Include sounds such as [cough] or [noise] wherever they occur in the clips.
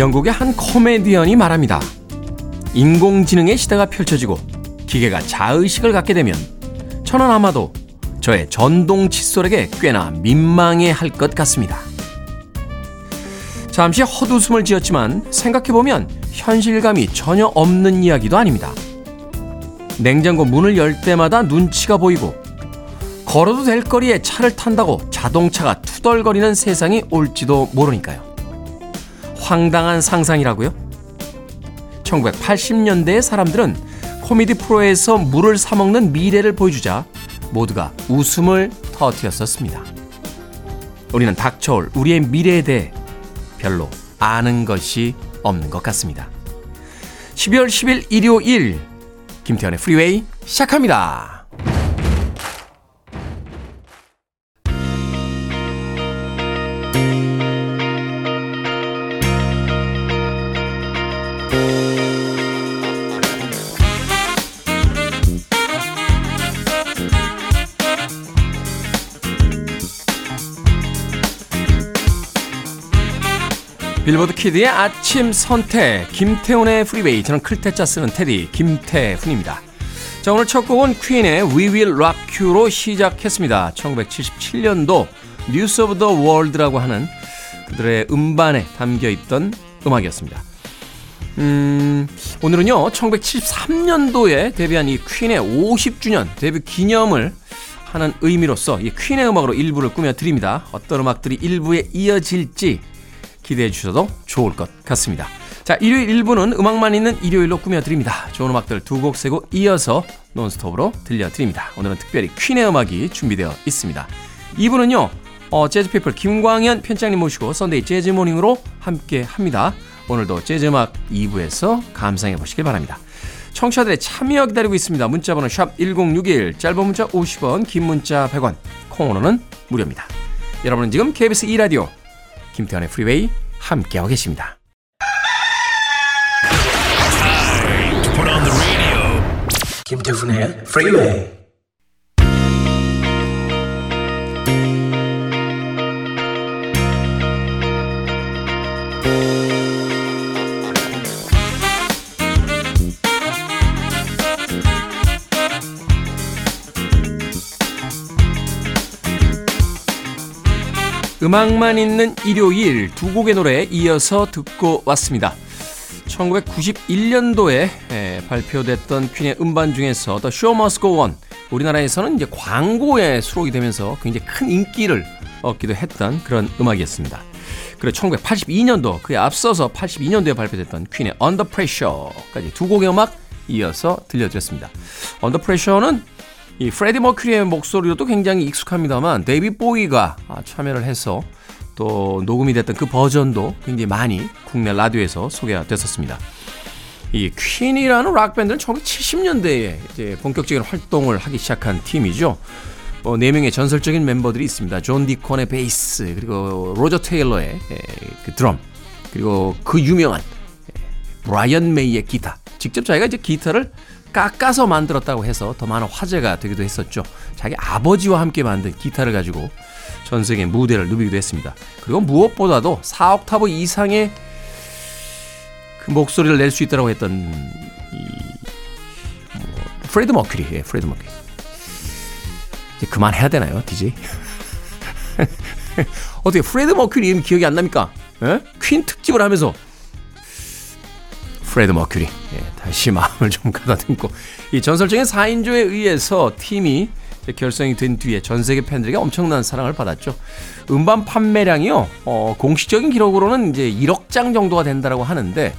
영국의 한 코미디언이 말합니다. 인공지능의 시대가 펼쳐지고 기계가 자의식을 갖게 되면 저는 아마도 저의 전동 칫솔에게 꽤나 민망해 할 것 같습니다. 잠시 헛웃음을 지었지만 생각해보면 현실감이 전혀 없는 이야기도 아닙니다. 냉장고 문을 열 때마다 눈치가 보이고 걸어도 될 거리에 차를 탄다고 자동차가 투덜거리는 세상이 올지도 모르니까요. 황당한 상상이라고요? 1980년대의 사람들은 코미디 프로에서 물을 사먹는 미래를 보여주자 모두가 웃음을 터뜨렸었습니다. 우리는 닥쳐올 우리의 미래에 대해 별로 아는 것이 없는 것 같습니다. 12월 10일 일요일 김태현의 프리웨이 시작합니다. Billboard Kid의 아침 선택 김태훈의 Freeway 저는 클 태 자 쓰는 태디 김태훈입니다. 자 오늘 첫 곡은 퀸의 We Will Rock You로 시작했습니다. 1977년도 News of the World라고 하는 그들의 음반에 담겨있던 음악이었습니다. 음, 오늘은요 1973년도에 데뷔한 이 퀸의 50주년 데뷔 기념을 하는 의미로서 이 퀸의 음악으로 일부를 꾸며 드립니다. 어떤 음악들이 일부에 이어질지 기대해 주셔도 좋을 것 같습니다. 자, 일요일 1부는 음악만 있는 일요일로 꾸며드립니다. 좋은 음악들 두 곡 세 곡 이어서 논스톱으로 들려드립니다. 오늘은 특별히 퀸의 음악이 준비되어 있습니다. 2부는요, 어, 재즈피플 김광현 편집장님 모시고 Sunday Jazz Morning으로 함께 합니다. 오늘도 재즈음악 2부에서 감상해 보시길 바랍니다. 청취자들의 참여 기다리고 있습니다. 문자번호 샵 1061, 짧은 문자 50원, 긴 문자 100원, 콩으로는 무료입니다. 여러분은 지금 KBS 2라디오 김태훈의 Freeway 함께하고 계십니다. 김태훈의 Freeway 음악만 있는 일요일 두 곡의 노래 이어서 듣고 왔습니다. 1991년도에 발표됐던 퀸의 음반 중에서 The Show Must Go On 우리나라에서는 이제 광고에 수록이 되면서 굉장히 큰 인기를 얻기도 했던 그런 음악이었습니다. 그리고 1982년도 그에 앞서서 82년도에 발표됐던 퀸의 Under Pressure까지 두 곡의 음악 이어서 들려드렸습니다. Under Pressure는 이 프레디 머큐리의 목소리로도 굉장히 익숙합니다만 데이비드 보위가 참여를 해서 또 녹음이 됐던 그 버전도 굉장히 많이 국내 라디오에서 소개가 됐었습니다. 이 퀸이라는 락 밴드는 1970년대에 이제 본격적인 활동을 하기 시작한 팀이죠. 어, 네 명의 전설적인 멤버들이 있습니다. 존 디콘의 베이스, 그리고 로저 테일러의 에, 그 드럼, 그리고 그 유명한 에, 브라이언 메이의 기타. 직접 자기가 이제 기타를 깎아서 만들었다고 해서 더 많은 화제가 되기도 했었죠. 자기 아버지와 함께 만든 기타를 가지고 전 세계 무대를 누비기도 했습니다. 그리고 무엇보다도 4옥타브 이상의 그 목소리를 낼 수 있다고 했던 이 뭐, 프레드 머큐리, 예, 프레드 머큐리. 이제 그만해야 되나요, DJ? [laughs] 어떻게 프레드 머큐리 이름 기억이 안 납니까? 예? 퀸 특집을 하면서 프레드 머큐리. 예, 다시 [laughs] 마음을 좀 가다듬고 이 전설적인 4인조에 의해서 팀이 결성이 된 뒤에 전 세계 팬들에게 엄청난 사랑을 받았죠. 음반 판매량이요. 어, 공식적인 기록으로는 이제 1억 장 정도가 된다라고 하는데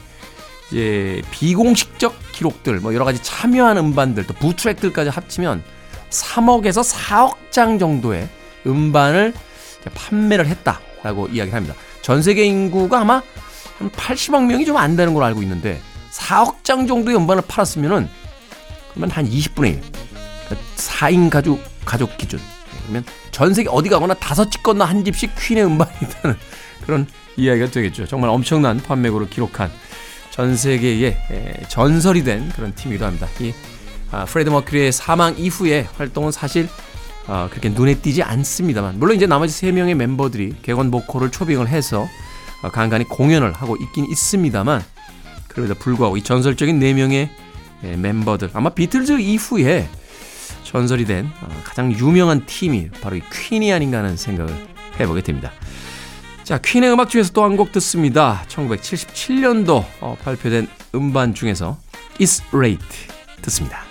이제 비공식적 기록들 뭐 여러 가지 참여한 음반들 또 부트랙들까지 합치면 3억에서 4억 장 정도의 음반을 판매를 했다라고 이야기를 합니다. 전 세계 인구가 아마 한 80억 명이 좀 안 되는 걸로 알고 있는데 4억 장 정도의 음반을 팔았으면은 그러면 한 20분의 1. 그러니까 4인 가족 가족 기준. 그러면 전 세계 어디 가거나 다섯 집 건너 한 집씩 퀸의 음반이 있다는 그런 이야기가 되겠죠. 정말 엄청난 판매고를 기록한 전 세계의 전설이 된 그런 팀이기도 합니다. 이 아, 프레드 머큐리의 사망 이후에 활동은 사실 아, 그렇게 눈에 띄지 않습니다만 물론 이제 나머지 세 명의 멤버들이 객원 보컬을 초빙을 해서 어, 간간히 공연을 하고 있긴 있습니다만 그럼에도 불구하고 이 전설적인 4명의 예, 멤버들 아마 비틀즈 이후에 전설이 된 어, 가장 유명한 팀이 바로 이 퀸이 아닌가 하는 생각을 해보게 됩니다. 자, 퀸의 음악 중에서 또 한 곡 듣습니다. 1977년도 어, 발표된 음반 중에서 It's Late 듣습니다.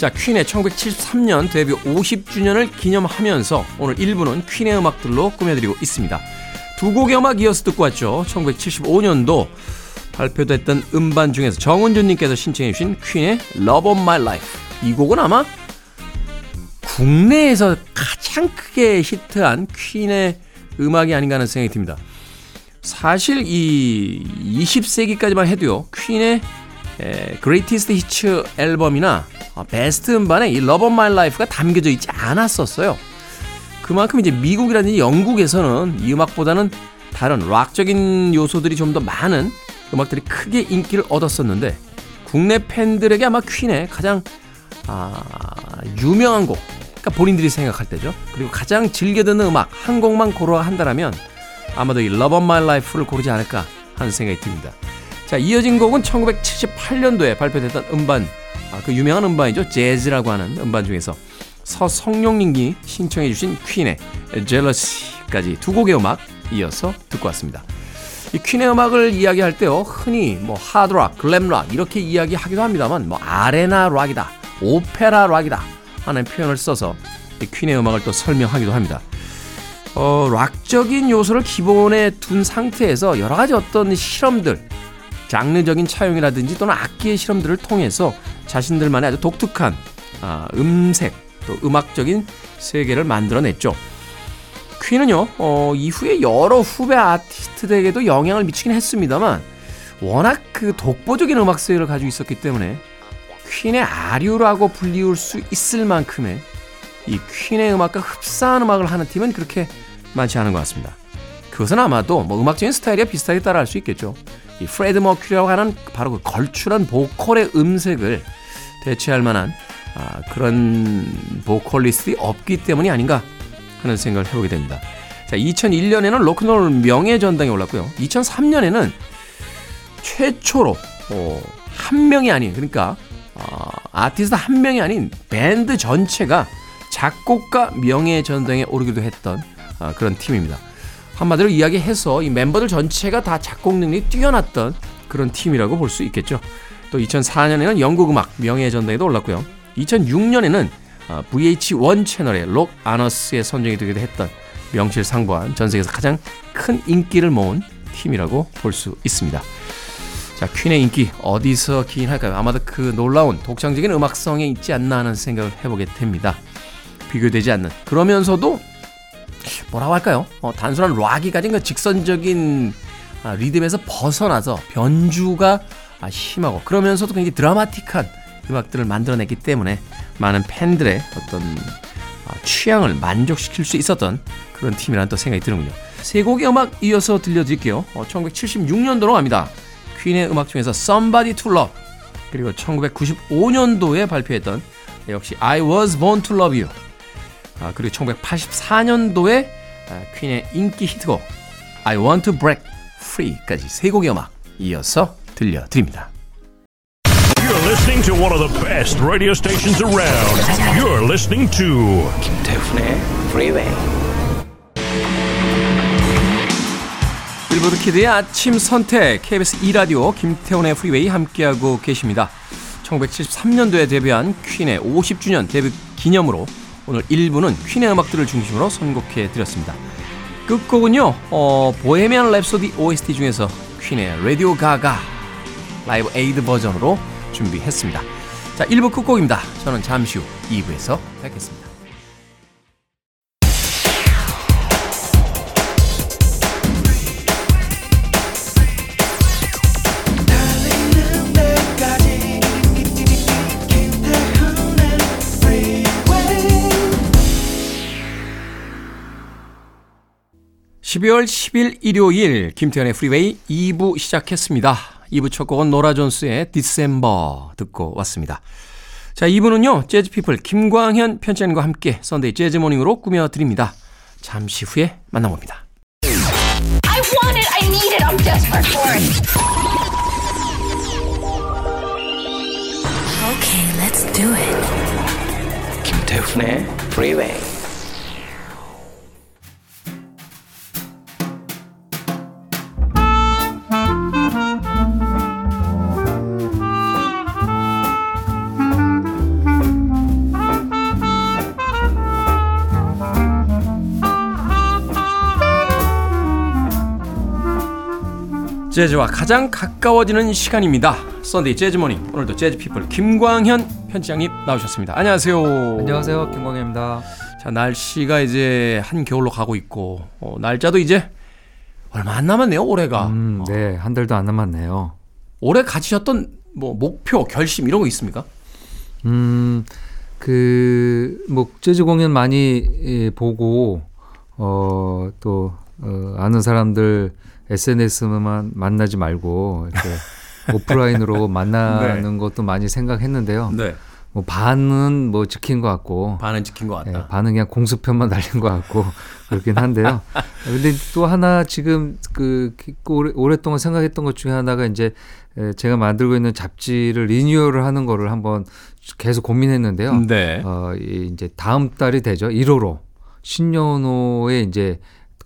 자, 퀸의 1973년 데뷔 50주년을 기념하면서 오늘 1부는 퀸의 음악들로 꾸며드리고 있습니다. 두 곡의 음악 이어서 듣고 왔죠. 1975년도 발표됐던 음반 중에서 정은준님께서 신청해 주신 퀸의 Love of My Life. 이 곡은 아마 국내에서 가장 크게 히트한 퀸의 음악이 아닌가 하는 생각이 듭니다. 사실 이 20세기까지만 해도요. 퀸의 에, Greatest Hits 앨범이나 베스트 음반에 이 Love of My Life가 담겨져 있지 않았었어요. 그만큼 이제 미국이라든지 영국에서는 이 음악보다는 다른 락적인 요소들이 좀 더 많은 음악들이 크게 인기를 얻었었는데 국내 팬들에게 아마 퀸의 가장 아, 유명한 곡, 그러니까 본인들이 생각할 때죠. 그리고 가장 즐겨 듣는 음악 한 곡만 고르라 한다면 아마도 이 Love of My Life를 고르지 않을까 하는 생각이 듭니다. 자, 이어진 곡은 1978년도에 발표됐던 음반, 아, 그 유명한 음반이죠. 재즈라고 하는 음반 중에서 서성용님이 신청해주신 퀸의 Jealousy까지 두 곡의 음악 이어서 듣고 왔습니다. 이 퀸의 음악을 이야기할 때요, 흔히 뭐 하드락, 글램락 이렇게 이야기하기도 합니다만, 뭐 아레나 락이다, 오페라 락이다 하는 표현을 써서 이 퀸의 음악을 또 설명하기도 합니다. 어, 락적인 요소를 기본에 둔 상태에서 여러 가지 어떤 실험들, 장르적인 차용이라든지 또는 악기의 실험들을 통해서 자신들만의 아주 독특한 아, 음색, 또 음악적인 세계를 만들어냈죠. 퀸은요, 어, 이후에 여러 후배 아티스트들에게도 영향을 미치긴 했습니다만, 워낙 그 독보적인 음악 세계를 가지고 있었기 때문에, 퀸의 아류라고 불리울 수 있을 만큼의 이 퀸의 음악과 흡사한 음악을 하는 팀은 그렇게 많지 않은 것 같습니다. 그것은 아마도 뭐 음악적인 스타일이 비슷하게 따라할 수 있겠죠. 이 프레드 머큐리라고 하는 바로 그 걸출한 보컬의 음색을 대체할 만한 아, 그런 보컬리스트가 없기 때문이 아닌가 하는 생각을 해보게 됩니다. 자, 2001년에는 로큰롤 명예 전당에 올랐고요. 2003년에는 최초로 어, 한 명이 아닌 그러니까 어, 아티스트 한 명이 아닌 밴드 전체가 작곡가 명예 전당에 오르기도 했던 어, 그런 팀입니다. 한마디로 이야기해서 이 멤버들 전체가 다 작곡 능력이 뛰어났던 그런 팀이라고 볼 수 있겠죠. 또 2004년에는 영국 음악 명예전당에도 올랐고요. 2006년에는 VH1 채널의 록 아너스에 선정이 되기도 했던 명실상부한 전 세계에서 가장 큰 인기를 모은 팀이라고 볼 수 있습니다. 자, 퀸의 인기 어디서 기인할까요? 아마도 그 놀라운 독창적인 음악성에 있지 않나 하는 생각을 해보게 됩니다. 비교되지 않는 그러면서도 뭐라고 할까요? 어, 단순한 락이 가진 그 직선적인 아, 리듬에서 벗어나서 변주가 아, 심하고 그러면서도 굉장히 드라마틱한 음악들을 만들어냈기 때문에 많은 팬들의 어떤 아, 취향을 만족시킬 수 있었던 그런 팀이라는 또 생각이 드는군요. 세 곡의 음악 이어서 들려드릴게요. 어, 1976년도로 갑니다. 퀸의 음악 중에서 Somebody to Love 그리고 1995년도에 발표했던 역시 I Was Born to Love You 아, 그리고 1984년도에 아, 퀸의 인기 히트곡 I Want to Break Free까지 세 곡의 음악 이어서 들려드립니다. You're listening to one of the best radio stations around. You're listening to 김태훈의 Freeway. Billboard Kid의 아침 선택 KBS 2 라디오 김태훈의 Freeway 함께하고 계십니다. 1973년도에 데뷔한 퀸의 50주년 데뷔 기념으로 오늘 1부는 퀸의 음악들을 중심으로 선곡해 드렸습니다. 끝곡은요, 어, Bohemian Rhapsody OST 중에서 퀸의 Radio Ga Ga Live Aid 버전으로 준비했습니다. 자, 1부 끝곡입니다. 저는 잠시 후 2부에서 뵙겠습니다. 12월 10일 일요일 김태훈의 Freeway 2부 시작했습니다. 2부 첫 곡은 노라 존스의 December 듣고 왔습니다. 자, 2부는요. 재즈피플 김광현 편집장과 함께 Sunday Jazz Morning으로 꾸며드립니다. 잠시 후에 만나봅니다. I want it. I need it. I'm desperate for it. Okay, let's do it. 김태훈의 Freeway. 재즈와 가장 가까워지는 시간입니다. Sunday Jazz Morning. 오늘도 재즈 피플 김광현 편집장님 나오셨습니다. 안녕하세요. 안녕하세요. 김광현입니다. 자, 날씨가 이제 한 겨울로 가고 있고 어, 날짜도 이제 얼마 안 남았네요, 올해가. 음, 네. 한 달도 안 남았네요. 올해 가지셨던 뭐 목표, 결심 이런 거 있습니까? 음, 그, 뭐, 재즈 공연 많이 예, 보고, 어, 또, 어, 아는 사람들 SNS만 만나지 말고, 이렇게 [laughs] 오프라인으로 만나는 것도 많이 생각했는데요. 네. 뭐, 반은 뭐 지킨 것 같고, 반은 지킨 것 같다. 예, 반은 그냥 공수편만 달린 [laughs] 것 같고 그렇긴 한데요. 근데 또 하나 지금 그 오래, 오랫동안 생각했던 것 중에 하나가 이제 에, 제가 만들고 있는 잡지를 리뉴얼을 하는 거를 한번 계속 고민했는데요. 네. 어, 이 이제 다음 달이 되죠. 1호로 신년호에 이제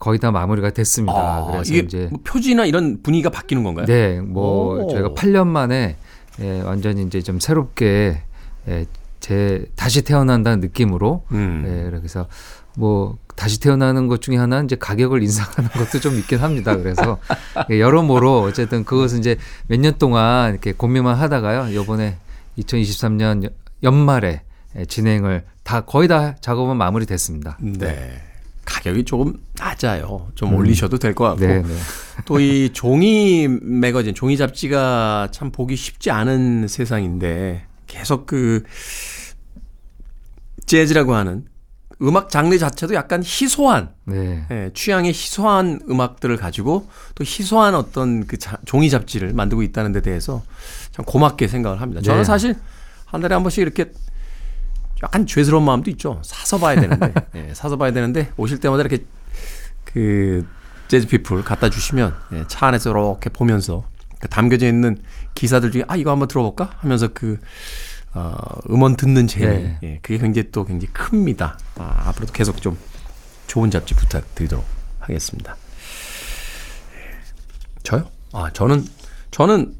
거의 다 마무리가 됐습니다. 아, 그래서 이제 뭐 표지나 이런 분위기가 바뀌는 건가요? 네, 뭐 오. 저희가 8년 만에 예, 완전히 이제 좀 새롭게 예, 제 다시 태어난다는 느낌으로 음. 예, 그래서 뭐 다시 태어나는 것 중에 하나는 이제 가격을 [laughs] 인상하는 것도 좀 있긴 합니다. 그래서 [laughs] 예, 여러모로 어쨌든 그것은 이제 몇 년 동안 이렇게 고민만 하다가요. 요번에 2023년 연말에 예, 진행을 다 거의 다 작업은 마무리됐습니다. 네. 가격이 조금 낮아요. 좀 올리셔도 될 것 같고. 네, 네. [laughs] 또이 종이 매거진, 종이 잡지가 참 보기 쉽지 않은 세상인데 계속 그 재즈라고 하는 음악 장르 자체도 약간 희소한 네. 예, 취향의 희소한 음악들을 가지고 또 희소한 어떤 그 자- 종이 잡지를 만들고 있다는 데 대해서 참 고맙게 생각을 합니다. 저는 네. 사실 한 달에 한 번씩 이렇게 약간 죄스러운 마음도 있죠. 사서 봐야 되는데, [laughs] 예, 사서 봐야 되는데 오실 때마다 이렇게 그 재즈 피플 갖다 주시면 예, 차 안에서 이렇게 보면서 그 담겨져 있는 기사들 중에 아 이거 한번 들어볼까 하면서 그 어, 음원 듣는 재미, 네. 예, 그게 굉장히 또 굉장히 큽니다. 아, 앞으로도 계속 좀 좋은 잡지 부탁드리도록 하겠습니다. 예. 저요? 아 저는 저는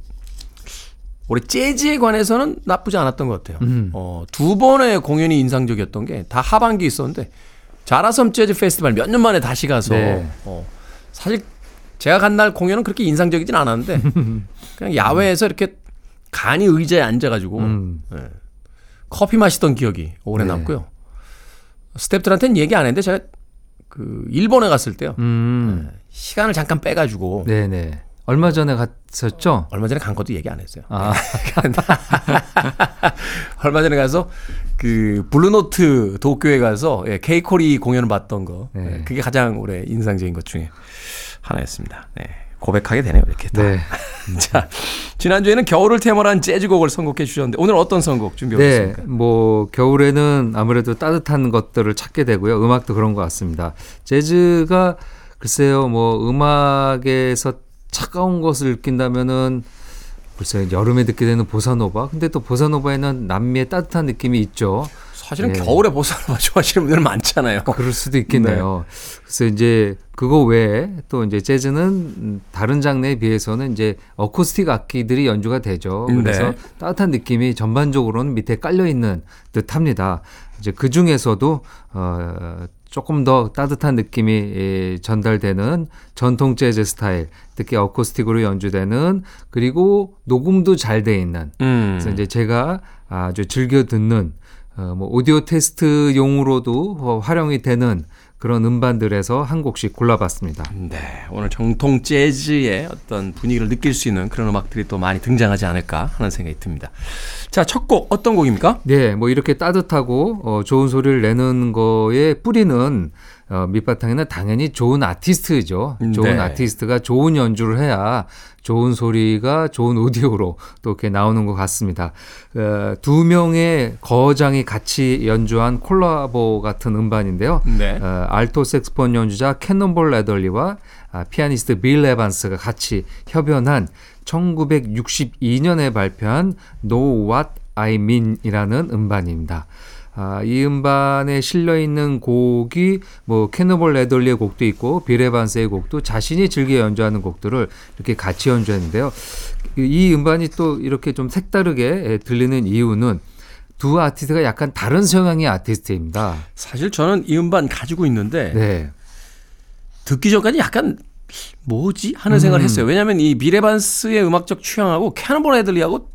올해 재즈에 관해서는 나쁘지 않았던 것 같아요. 음. 어, 두 번의 공연이 인상적이었던 게 다 하반기 있었는데 자라섬 재즈 페스티벌 몇 년 만에 다시 가서 네. 어, 사실 제가 간 날 공연은 그렇게 인상적이진 않았는데 [laughs] 그냥 야외에서 이렇게 간이 의자에 앉아가지고 음. 예, 커피 마시던 기억이 오래 네. 남고요. 스탭들한테는 얘기 안 했는데 제가 그 일본에 갔을 때요 음. 시간을 잠깐 빼가지고 네, 네. 얼마 전에 갔었죠? 얼마 전에 간 것도 얘기 안 했어요. 아, [laughs] [laughs] 얼마 전에 가서 그 블루노트 도쿄에 가서 예, 케이코 리 공연을 봤던 거 네. 예, 그게 가장 올해 인상적인 것 중에 하나였습니다. 네, 고백하게 되네요 이렇게. 다. 네. [laughs] 자 지난주에는 겨울을 테마로 한 재즈곡을 선곡해 주셨는데 오늘 어떤 선곡 준비해 네? 뭐 겨울에는 아무래도 따뜻한 것들을 찾게 되고요. 음악도 그런 것 같습니다. 재즈가 글쎄요, 뭐 음악에서 차가운 것을 느낀다면은 글쎄요, 여름에 듣게 되는 보사노바. 근데 또 보사노바에는 남미의 따뜻한 느낌이 있죠. 사실은 네. 겨울에 보사노바 좋아하시는 분들 많잖아요. 그럴 수도 있겠네요. 그래서 이제 그거 외에 또 이제 재즈는 음, 다른 장르에 비해서는 이제 어쿠스틱 악기들이 연주가 되죠. 그래서 네. 따뜻한 느낌이 전반적으로는 밑에 깔려 있는 듯합니다. 이제 그 중에서도 어 조금 더 따뜻한 느낌이 예, 전달되는 전통 재즈 스타일, 특히 어쿠스틱으로 연주되는 그리고 녹음도 잘 돼 있는 음. 그래서 이제 제가 아주 즐겨 듣는 어, 뭐 오디오 테스트용으로도 어, 활용이 되는 그런 음반들에서 한 곡씩 골라봤습니다. 네, 오늘 정통 재즈의 어떤 분위기를 느낄 수 있는 그런 음악들이 또 많이 등장하지 않을까 하는 생각이 듭니다. 자, 첫 곡 어떤 곡입니까? 네, 뭐 이렇게 따뜻하고 어, 좋은 소리를 내는 거에 뿌리는 어, 밑바탕에는 당연히 좋은 아티스트죠. 좋은 네. 아티스트가 좋은 연주를 해야 좋은 소리가 좋은 오디오로 또 이렇게 나오는 것 같습니다. 어, 두 명의 거장이 같이 연주한 콜라보 같은 음반인데요. 네. 어, 알토 색스폰 연주자 캐논볼 애덜리와 아, 피아니스트 빌 에반스가 같이 협연한 1962년에 발표한 Know What I Mean이라는 음반입니다. 아, 이 음반에 실려 있는 곡이 뭐 캐노볼 레덜리의 곡도 있고 빌 에반스의 곡도 자신이 즐겨 연주하는 곡들을 이렇게 같이 연주했는데요. 이 음반이 또 이렇게 좀 색다르게 들리는 이유는 두 아티스트가 약간 다른 성향의 아티스트입니다. 사실 저는 이 음반 가지고 있는데 네. 듣기 전까지 약간 뭐지 하는 생각을 음. 했어요. 왜냐하면 이 빌 에반스의 음악적 취향하고 캐논볼 애들리하고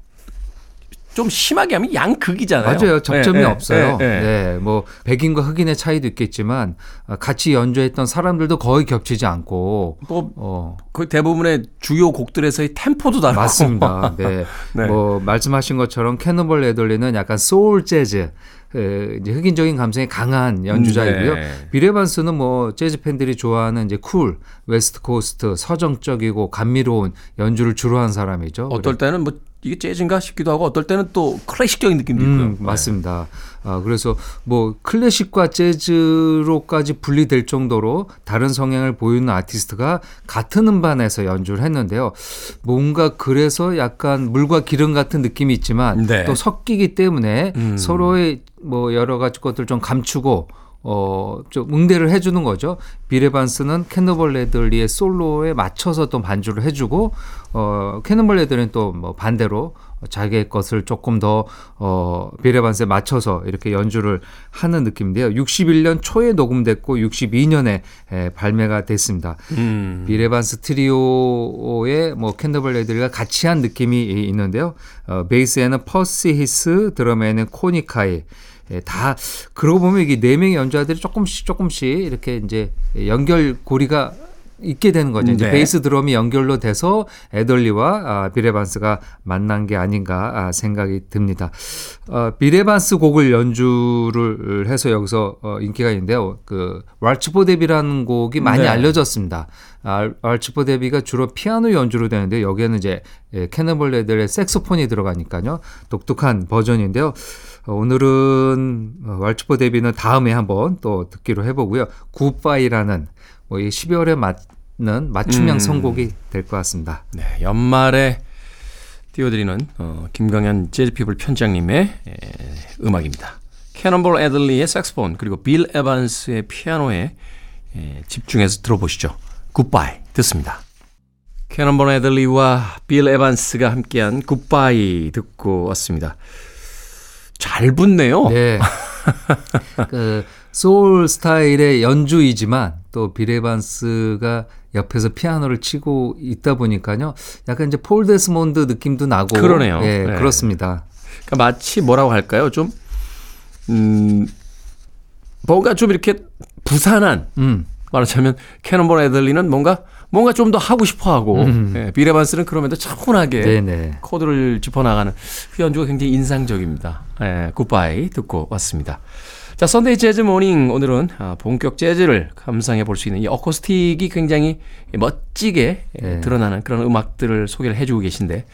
좀 심하게 하면 양극이잖아요. 맞아요. 접점이 예, 예, 없어요. 예, 예. 네, 뭐 백인과 흑인의 차이도 있겠지만 아, 같이 연주했던 사람들도 거의 겹치지 않고 뭐 어 거의 대부분의 주요 곡들에서의 템포도 다르고 맞습니다. 네. [laughs] 네. 뭐 말씀하신 것처럼 캐논볼 애덜리는 약간 소울 재즈 에, 이제 흑인적인 감성이 강한 연주자이고요. 네. 빌 에반스는 뭐 재즈 팬들이 좋아하는 이제 쿨, West Coast, 서정적이고 감미로운 연주를 주로 한 사람이죠. 어떨 때는 뭐 이게 재즈인가 싶기도 하고 어떨 때는 또 클래식적인 느낌도 있고요. 음, 맞습니다. 아, 그래서 뭐 클래식과 재즈로까지 분리될 정도로 다른 성향을 보이는 아티스트가 같은 음반에서 연주를 했는데요. 뭔가 그래서 약간 물과 기름 같은 느낌이 있지만 네. 또 섞이기 때문에 음. 서로의 뭐 여러 가지 것들 좀 감추고 어, 좀 응대를 해주는 거죠. 빌 에반스는 캐논볼 애들리의 솔로에 맞춰서 또 반주를 해주고, 어, 캐논볼 애들리는 또 뭐 반대로 자기의 것을 조금 더, 어, 빌 에반스에 맞춰서 이렇게 연주를 하는 느낌인데요. 61년 초에 녹음됐고 62년에 에, 발매가 됐습니다. 음. 빌 에반스 트리오의 뭐 캐논볼 애들리가 같이 한 느낌이 있는데요. 어, 베이스에는 퍼시 히스, 드럼에는 코니 케이, 예, 다 그러고 보면 이게 네 명의 연주자들이 조금씩 조금씩 이렇게 이제 연결고리가 있게 되는 거죠. 이제 네. 베이스 드럼이 연결로 돼서 에덜리와 아, 비레반스가 만난 게 아닌가 아, 생각이 듭니다. 어, 비레반스 곡을 연주를 해서 여기서 어, 인기가 있는데요. 그 왈츠포데비라는 곡이 많이 네. 알려졌습니다. 아, 왈츠포데비가 주로 피아노 연주로 되는데 여기에는 이제 예, 캐너벌레들의 색소폰이 들어가니까요. 독특한 버전인데요. 어, 오늘은 어, Waltz for Debby는 다음에 한번 또 듣기로 해보고요. Goodbye라는 뭐 이 12월에 맞는 맞춤형 음. 선곡이 될 것 같습니다. 네, 연말에 띄워드리는 어, 김광현 재즈피플 편집장님의 에, 음악입니다. 캐논볼 애들리의 색스폰 그리고 빌 에반스의 피아노에 에, 집중해서 들어보시죠. Goodbye 듣습니다. 캐논볼 애들리와 빌 에반스가 함께한 Goodbye 듣고 왔습니다. 잘 붙네요. 네. [laughs] 그 소울 스타일의 연주이지만 또 빌 에반스가 옆에서 피아노를 치고 있다 보니까요. 약간 이제 폴 데스몬드 느낌도 나고 그러네요. 예, 네. 그렇습니다. 그러니까 마치 뭐라고 할까요? 좀 음, 뭔가 좀 이렇게 부산한 음. 말하자면 캐논볼 애들리는 뭔가 뭔가 좀 더 하고 싶어 하고 예, 빌 에반스는 그럼에도 차분하게 네, 네. 코드를 짚어나가는 그 연주가 굉장히 인상적입니다. 예, Goodbye 듣고 왔습니다. 자, Sunday Jazz Morning 오늘은 아, 본격 재즈를 감상해 볼 수 있는 이 어쿠스틱이 굉장히 멋지게 예, 네. 드러나는 그런 음악들을 소개를 해주고 계신데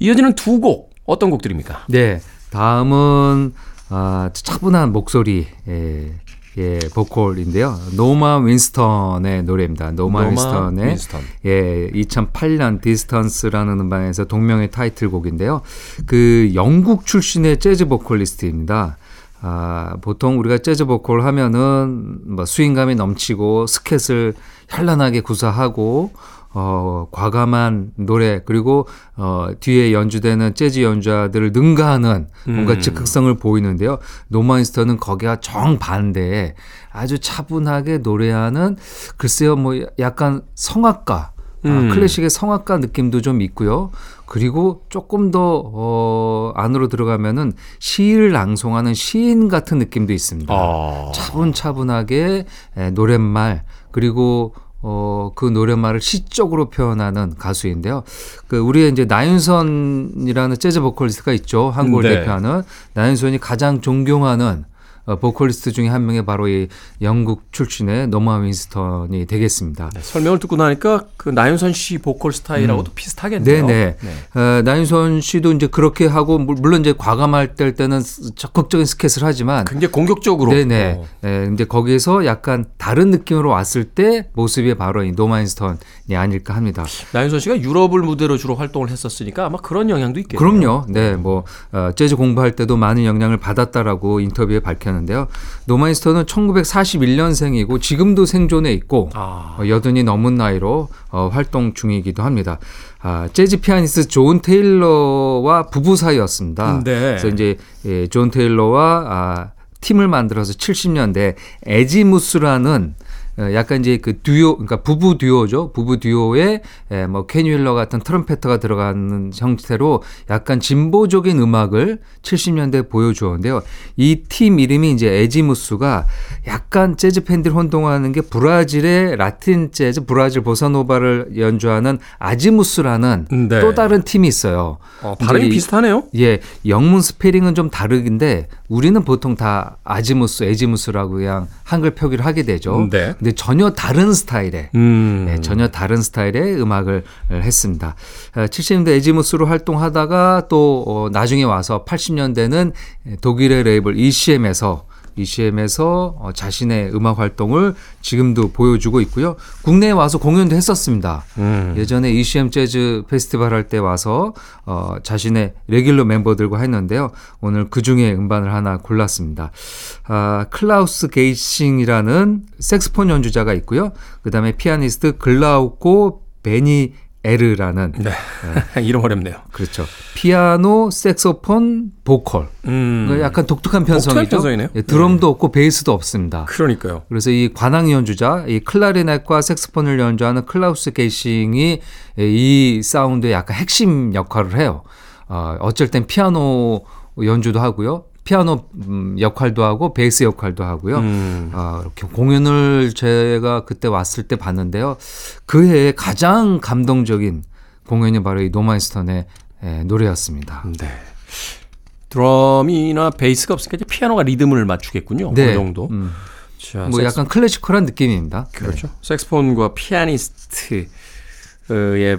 이어지는 두 곡 어떤 곡들입니까? 네. 다음은 아, 차분한 목소리 예, 예, 보컬인데요. 노마 윈스턴의 노래입니다. 노마, 노마 윈스턴의 윈스턴. 예, 2008년 Distance라는 음반에서 동명의 타이틀곡인데요. 그 영국 출신의 재즈 보컬리스트입니다. 아, 보통 우리가 재즈 보컬 하면은 뭐 스윙감이 넘치고 스캣을 현란하게 구사하고 어, 과감한 노래 그리고 어, 뒤에 연주되는 재즈 연주자들을 능가하는 뭔가 음. 즉흥성을 보이는데요. 노마인스터는 거기와 정반대에 아주 차분하게 노래하는 글쎄요 뭐 약간 성악가 아, 음. 클래식의 성악가 느낌도 좀 있고요. 그리고 조금 더 어, 안으로 들어가면은 시를 낭송하는 시인 같은 느낌도 있습니다. 아. 차분차분하게 에, 노랫말 그리고 어, 그 노랫말을 시적으로 표현하는 가수인데요. 그 우리의 이제 나윤선이라는 재즈 보컬리스트가 있죠. 한국을 네. 대표하는 나윤선이 가장 존경하는 어, 보컬리스트 중에 한 명이 바로 이 영국 출신의 노마 윈스턴이 되겠습니다. 네, 설명을 듣고 나니까 그 나윤선 씨 보컬 스타일하고도 비슷하겠네요. 음. 네네. 어, 나윤선 씨도 이제 그렇게 하고 물- 물론 이제 과감할 때 때는 적극적인 스캣을 하지만 굉장히 공격적으로. 네네. 어. 예, 근데 거기에서 약간 다른 느낌으로 왔을 때 모습이 바로 이 노마 윈스턴이 아닐까 합니다. 나윤선 씨가 유럽을 무대로 주로 활동을 했었으니까 아마 그런 영향도 있겠네요. 그럼요. 네, 뭐 어, 재즈 공부할 때도 많은 영향을 받았다라고 인터뷰에 밝혔는데요. 노마 윈스턴은 1941년생이고 지금도 생존해 있고 아. 어, 여든이 넘은 나이로 어, 활동 중이기도 합니다. 아, 재즈 피아니스트 존 테일러와 부부 사이였습니다. 네. 그래서 이제 예, 존 테일러와 아, 팀을 만들어서 70년대 에지무스라는 어, 약간 이제 그 듀오, 그러니까 부부 듀오죠. 부부 듀오에 에, 뭐 케니 휠러 같은 트럼페터가 들어가는 형태로 약간 진보적인 음악을 70년대 보여주었는데요. 이 팀 이름이 이제 에지무스가 약간 재즈 팬들이 혼동하는 게 브라질의 라틴 재즈, 브라질 보사노바를 연주하는 아지무스라는 네. 또 다른 팀이 있어요. 어, 발음이 비슷하네요. 예, 영문 스펠링은 좀 다른 건데 우리는 보통 다 아지무스, 에지무스라고 그냥 한글 표기를 하게 되죠. 네. 근데 전혀 다른 스타일의 음. 네, 전혀 다른 스타일의 음악을 했습니다. 70년대 에지무스로 활동하다가 또 어, 나중에 와서 80년대는 독일의 레이블 ECM에서 ECM에서 어, 자신의 음악 활동을 지금도 보여주고 있고요. 국내에 와서 공연도 했었습니다. 음. 예전에 ECM 재즈 페스티벌 할 때 와서 어, 자신의 레귤러 멤버들과 했는데요. 오늘 그 중에 음반을 하나 골랐습니다. 아, 클라우스 게이싱이라는 색스폰 연주자가 있고요. 그 다음에 피아니스트 글라우코 베니 에르라는 네. [laughs] 이름 어렵네요. 그렇죠. 피아노, 색소폰, 보컬. 음. 그 약간 독특한 독특한 편성이죠. 편성이네요. 예, 드럼도 없고 베이스도 없습니다. 그러니까요. 그래서 이 관악 연주자, 이 클라리넷과 색스폰을 연주하는 클라우스 게이싱이 이 사운드의 약간 핵심 역할을 해요. 어, 어쩔 땐 피아노 연주도 하고요. 피아노 음, 역할도 하고 베이스 역할도 하고요. 음. 아, 이렇게 공연을 제가 그때 왔을 때 봤는데요. 그 해에 가장 감동적인 공연이 바로 이 노마 윈스턴의 예, 노래였습니다. 네. 드럼이나 베이스가 없으니까 이제 피아노가 리듬을 맞추겠군요. 어느 정도. 음, 자, 뭐 색스- 약간 classical한 느낌입니다. 그렇죠. 색스폰과 피아니스트의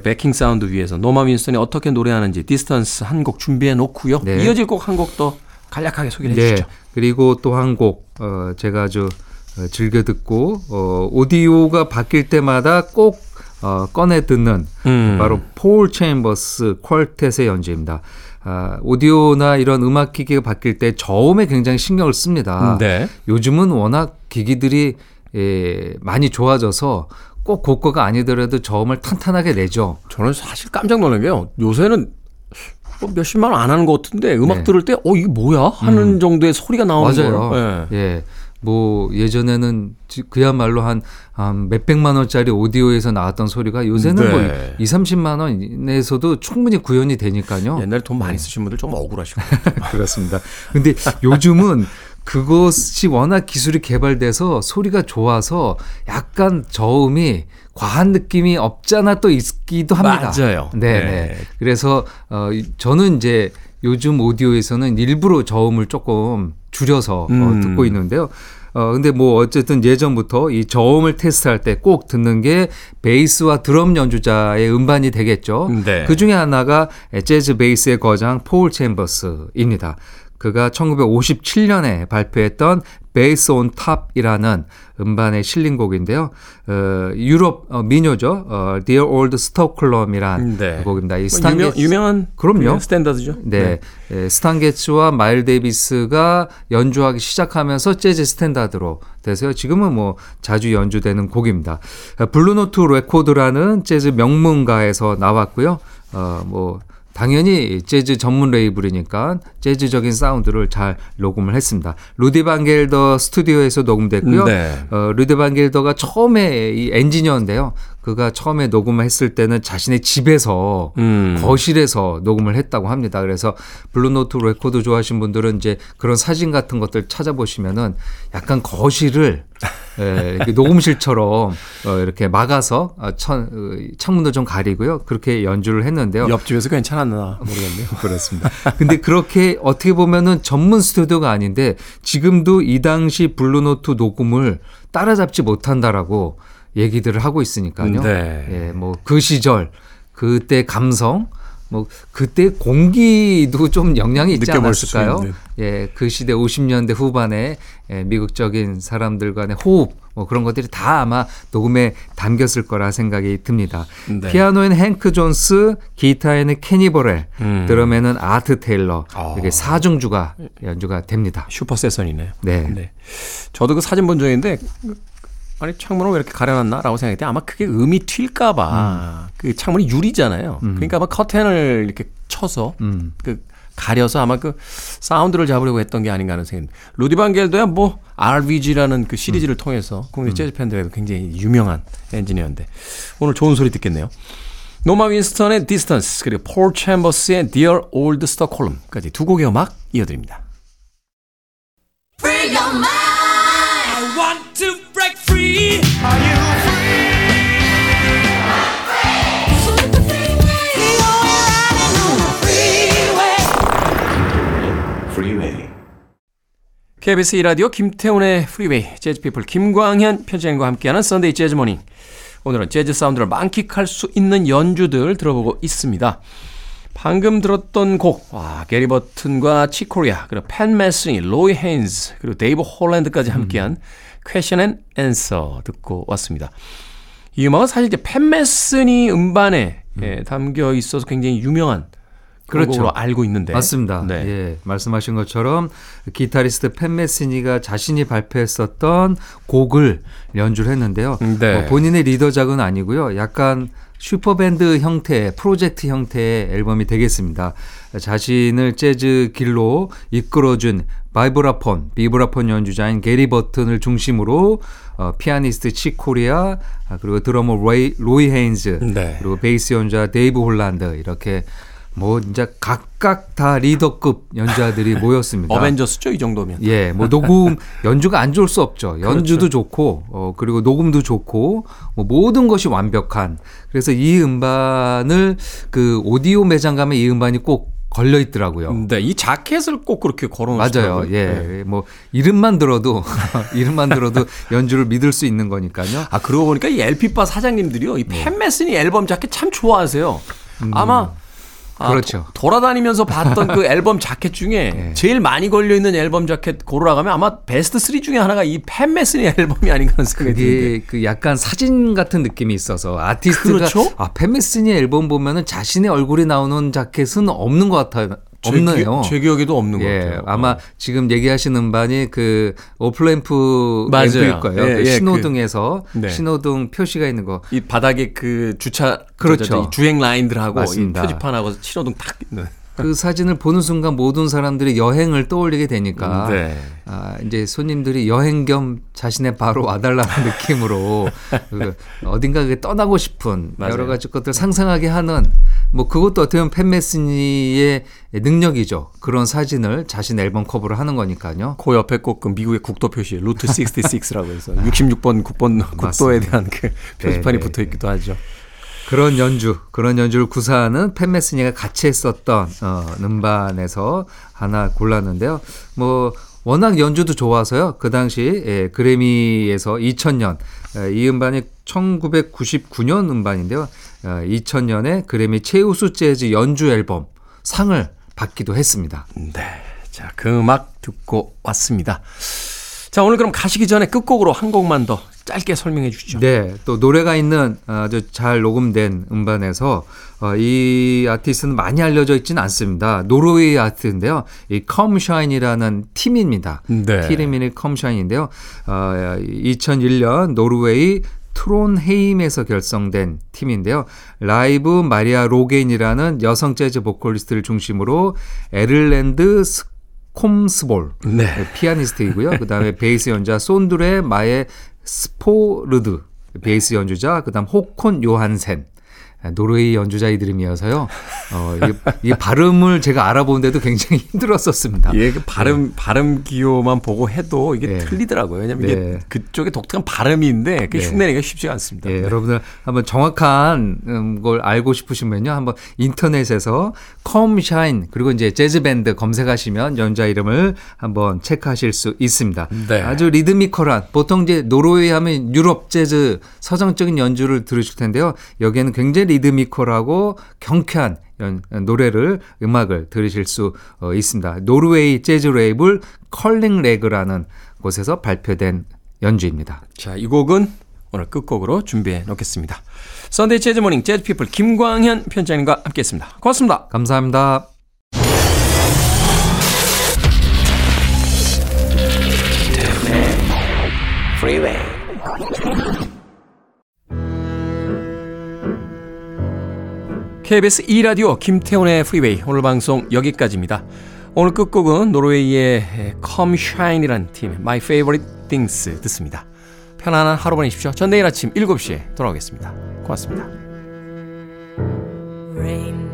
backing 사운드 위에서 노마 윈스턴이 어떻게 노래하는지 Distance 한 곡 준비해 놓고요. 네. 이어질 곡 한 곡 더 간략하게 소개해 네. 주시죠. 그리고 또 한 곡, 어, 제가 아주 어, 즐겨 듣고, 어, 오디오가 바뀔 때마다 꼭, 어, 꺼내 듣는 음. 바로 폴 체임버스 Quartet의 연주입니다. 아, 오디오나 이런 음악 기기가 바뀔 때 저음에 굉장히 신경을 씁니다. 네. 요즘은 워낙 기기들이 예, 많이 좋아져서 꼭 고가가 아니더라도 저음을 탄탄하게 내죠. 저는 사실 깜짝 놀란 게요. 요새는 뭐 몇십만 원 안 하는 것 같은데 음악 네. 들을 때 어 이게 뭐야 하는 정도의 소리가 나오는 맞아요. 거예요. 예. 예. 뭐 예전에는 지- 그야말로 한, 한 몇백만 원짜리 오디오에서 나왔던 소리가 요새는 네. 뭐 2, 30만 원 이내에서도 충분히 구현이 되니까요. 옛날에 돈 많이 쓰신 분들 좀 억울하시고. [laughs] 그렇습니다. 근데 요즘은 그것이 워낙 기술이 개발돼서 소리가 좋아서 약간 저음이 과한 느낌이 없잖아 또 있기도 합니다. 맞아요. 네, 네. 네. 그래서 어 이- 저는 이제 요즘 오디오에서는 일부러 저음을 조금 줄여서 어, 음. 듣고 있는데요. 어 근데 뭐 어쨌든 예전부터 이 저음을 테스트할 때 꼭 듣는 게 베이스와 드럼 연주자의 음반이 되겠죠. 네. 그 중에 하나가 재즈 베이스의 거장 폴 챔버스입니다. 그가 1957년에 발표했던 Bass on Top이라는 음반에 실린 곡인데요. 어, 유럽 어, 민요죠. 어, Dear Old Stockholm이란 네. 곡입니다. 이뭐 스탄 유명, 유명한 그럼요. 네, 스탠다드죠. 네. 예, 스탄 게츠와 마일 데이비스가 연주하기 시작하면서 재즈 스탠다드로 돼서요. 지금은 뭐 자주 연주되는 곡입니다. 아, 블루노트 레코드라는 재즈 명문가에서 나왔고요. 어, 뭐 당연히 재즈 전문 레이블이니까 재즈적인 사운드를 잘 녹음을 했습니다. 루디 반겔더 스튜디오에서 녹음됐고요. 네. 어, 루디 반겔더가 처음에 이 엔지니어인데요. 그가 처음에 녹음을 했을 때는 자신의 집에서 음. 거실에서 녹음을 했다고 합니다. 그래서 블루노트 레코드 좋아하신 분들은 이제 그런 사진 같은 것들 찾아보시면은 약간 거실을 [laughs] 예, 녹음실처럼 어, 이렇게 막아서 어, 천, 어, 창문도 좀 가리고요. 그렇게 연주를 했는데요. 옆집에서 괜찮았나 모르겠네요. [laughs] 그렇습니다. 근데 그렇게 어떻게 보면은 전문 스튜디오가 아닌데 지금도 이 당시 블루노트 녹음을 따라잡지 못한다라고 얘기들을 하고 있으니까요. 네. 예, 뭐 그 시절 그때 감성 뭐 그때 공기도 좀 영향이 있지 않았을까요? 예, 그 시대 50년대 후반에 예, 미국적인 사람들 간의 호흡 뭐 그런 것들이 다 아마 녹음에 담겼을 거라 생각이 듭니다. 네. 피아노에는 행크 존스, 기타에는 케니 버렐, 음. 드럼에는 아트 테일러 아. 이렇게 사중주가 연주가 됩니다. 슈퍼 세션이네요. 네. 저도 그 사진 본 적인데 아니 창문을 왜 이렇게 가려놨나라고 생각했는데 아마 그게 음이 튈까봐 그 창문이 유리잖아요. 그러니까 아마 커튼을 이렇게 쳐서 음. 그 가려서 아마 그 사운드를 잡으려고 했던 게 아닌가 하는 생각. 루디 반겔도야 뭐 RVG라는 그 시리즈를 통해서 국내 재즈 팬들에게 굉장히 유명한 엔지니어인데 오늘 좋은 소리 듣겠네요. 노마 윈스턴의 Distance 그리고 폴 챔버스의 Dear Old Stockholm까지 두 곡의 음악 이어드립니다. Free your mind. I want to break KBS 이라디오 김태훈의 프리웨이 재즈피플 김광현 편집장과 함께하는 Sunday Jazz Morning 오늘은 재즈 사운드를 만끽할 수 있는 연주들 들어보고 있습니다. 방금 들었던 곡, 와, 게리 버튼과 치코리아, 그리고 팬 메스니, 로이 헤인즈, 그리고 데이브 홀랜드까지 함께한 Question and Answer 듣고 왔습니다. 이 음악은 사실 이제 팬 메스니 음반에 예, 담겨 있어서 굉장히 유명한 그렇죠. 알고 있는데 맞습니다. 네. 예, 말씀하신 것처럼 기타리스트 팬 메스니가 자신이 발표했었던 곡을 연주를 했는데요. 네. 뭐 본인의 리더작은 아니고요. 약간 슈퍼밴드 형태, 프로젝트 형태의 앨범이 되겠습니다. 자신을 재즈 길로 이끌어준 바이브라폰, 비브라폰 연주자인 게리 버튼을 중심으로 어, 피아니스트 치코리아, 아, 그리고 드러머 로이, 로이 헤인즈, 네. 그리고 베이스 연주자 데이브 홀란드 이렇게 뭐 진짜 각각 다 리더급 연주자들이 [laughs] 모였습니다. 어벤져스죠 이 정도면. 예, 뭐 녹음 연주가 안 좋을 수 없죠. 연주도 좋고, 어 그리고 녹음도 좋고, 뭐 모든 것이 완벽한. 그래서 이 음반을 그 오디오 매장 가면 이 음반이 꼭 걸려 있더라고요. 네, 이 자켓을 꼭 그렇게 걸어놓으시더라고요. 맞아요. 예, 네. 뭐 이름만 들어도 [laughs] 이름만 들어도 연주를 믿을 수 있는 거니까요. 아 그러고 보니까 이 LP바 사장님들이요, 이 네. 팬메스니 앨범 자켓 참 좋아하세요. 아마 아, 음. 그렇죠. 도- 돌아다니면서 봤던 그 [laughs] 앨범 자켓 중에 네. 제일 많이 걸려 있는 앨범 자켓 고르라 가면 아마 베스트 3 중에 하나가 이 팬 메스니 [laughs] 앨범이 아닌가 하는 생각이 드는데. 그 약간 사진 같은 느낌이 있어서 아티스트가 그렇죠? 아 팬 메스니 앨범 보면은 자신의 얼굴이 나오는 자켓은 없는 것 같아요. 없네요. 제, 기억, 에도 없는 것 예, 같아요. 아마 어. 지금 얘기하시는 음반이 그 Offramp. 앰프일 거예요. 예, 그 예, 신호등에서 그- 네. 신호등 표시가 있는 거. 이 바닥에 그 주차 그렇죠. 이 주행 라인들하고. 표지판하고 신호등 탁 있는. 그 사진을 보는 순간 모든 사람들이 여행을 떠올리게 되니까 네. 아, 이제 손님들이 여행 겸 자신의 바로 와달라는 [laughs] 느낌으로 그 어딘가 떠나고 싶은 맞아요. 여러 가지 것들 상상하게 하는 뭐 그것도 어떻게 보면 팬메스니의 능력이죠. 그런 사진을 자신 앨범 커버를 하는 거니까요. 그 옆에 꼭 그 미국의 국도 표시 루트 66라고 해서 66번 국번 [laughs] 국도에 대한 그 표지판이 네, 네, 붙어 있기도 하죠. 그런 연주, 그런 연주를 구사하는 팬메스니가 같이 했었던 어, 음반에서 하나 골랐는데요. 뭐 워낙 연주도 좋아서요. 그 당시 예, 그래미에서 2000년 예, 이 음반이 1999년 음반인데요. 어, 2000년에 그래미 최우수 재즈 연주 앨범 상을 받기도 했습니다. 네. 자, 그 음악 듣고 왔습니다. 자, 오늘 그럼 가시기 전에 끝곡으로 한 곡만 더 짧게 설명해 주시죠. 네, 또 노래가 있는 아주 잘 녹음된 음반에서 어, 이 아티스트는 많이 알려져 있지는 않습니다. 노르웨이 아티스트인데요. 이 컴샤인이라는 팀입니다. 네. 팀이름이 컴샤인인데요. 어, 2001년 노르웨이 트론헤임에서 결성된 팀인데요. 라이브 마리아 로겐이라는 여성 재즈 보컬리스트를 중심으로 에를랜드 스콤스볼 네. 피아니스트이고요. 그다음에 베이스 연주자 손드레 마에 스포르드 베이스 연주자 그다음 호콘 요한센 노르웨이 연주자 이름이어서요. 어, 이, 이 발음을 제가 알아보는데도 굉장히 힘들었었습니다. 예, 그 발음 발음 기호만 보고 해도 이게 네. 틀리더라고요. 왜냐면 네. 이게 그쪽에 독특한 발음인데 그 네. 흉내내기가 쉽지가 않습니다. 예, 네. 여러분들 한번 정확한 음, 걸 알고 싶으시면요. 한번 인터넷에서 Come Shine 그리고 이제 재즈 밴드 검색하시면 연주자 이름을 한번 체크하실 수 있습니다. 네. 아주 리드미컬한 보통 이제 노르웨이 하면 유럽 재즈 서정적인 연주를 들으실 텐데요. 여기에는 굉장히 리드미컬하고 경쾌한 연, 노래를 음악을 들으실 수 어, 있습니다. 노르웨이 재즈 레이블 Curling Legs라는 곳에서 발표된 연주입니다. 자, 이 곡은 오늘 끝곡으로 준비해 놓겠습니다. Sunday Jazz Morning 재즈 피플 김광현 편집장님과 함께했습니다. 고맙습니다. 감사합니다. KBS 2라디오 김태훈의 프리웨이 오늘 방송 여기까지입니다. 오늘 끝곡은 노르웨이의 Come Shine이라는 팀 My Favorite Things 듣습니다. 편안한 하루 보내십시오. 전 내일 아침 7시에 돌아오겠습니다. 고맙습니다. Rain.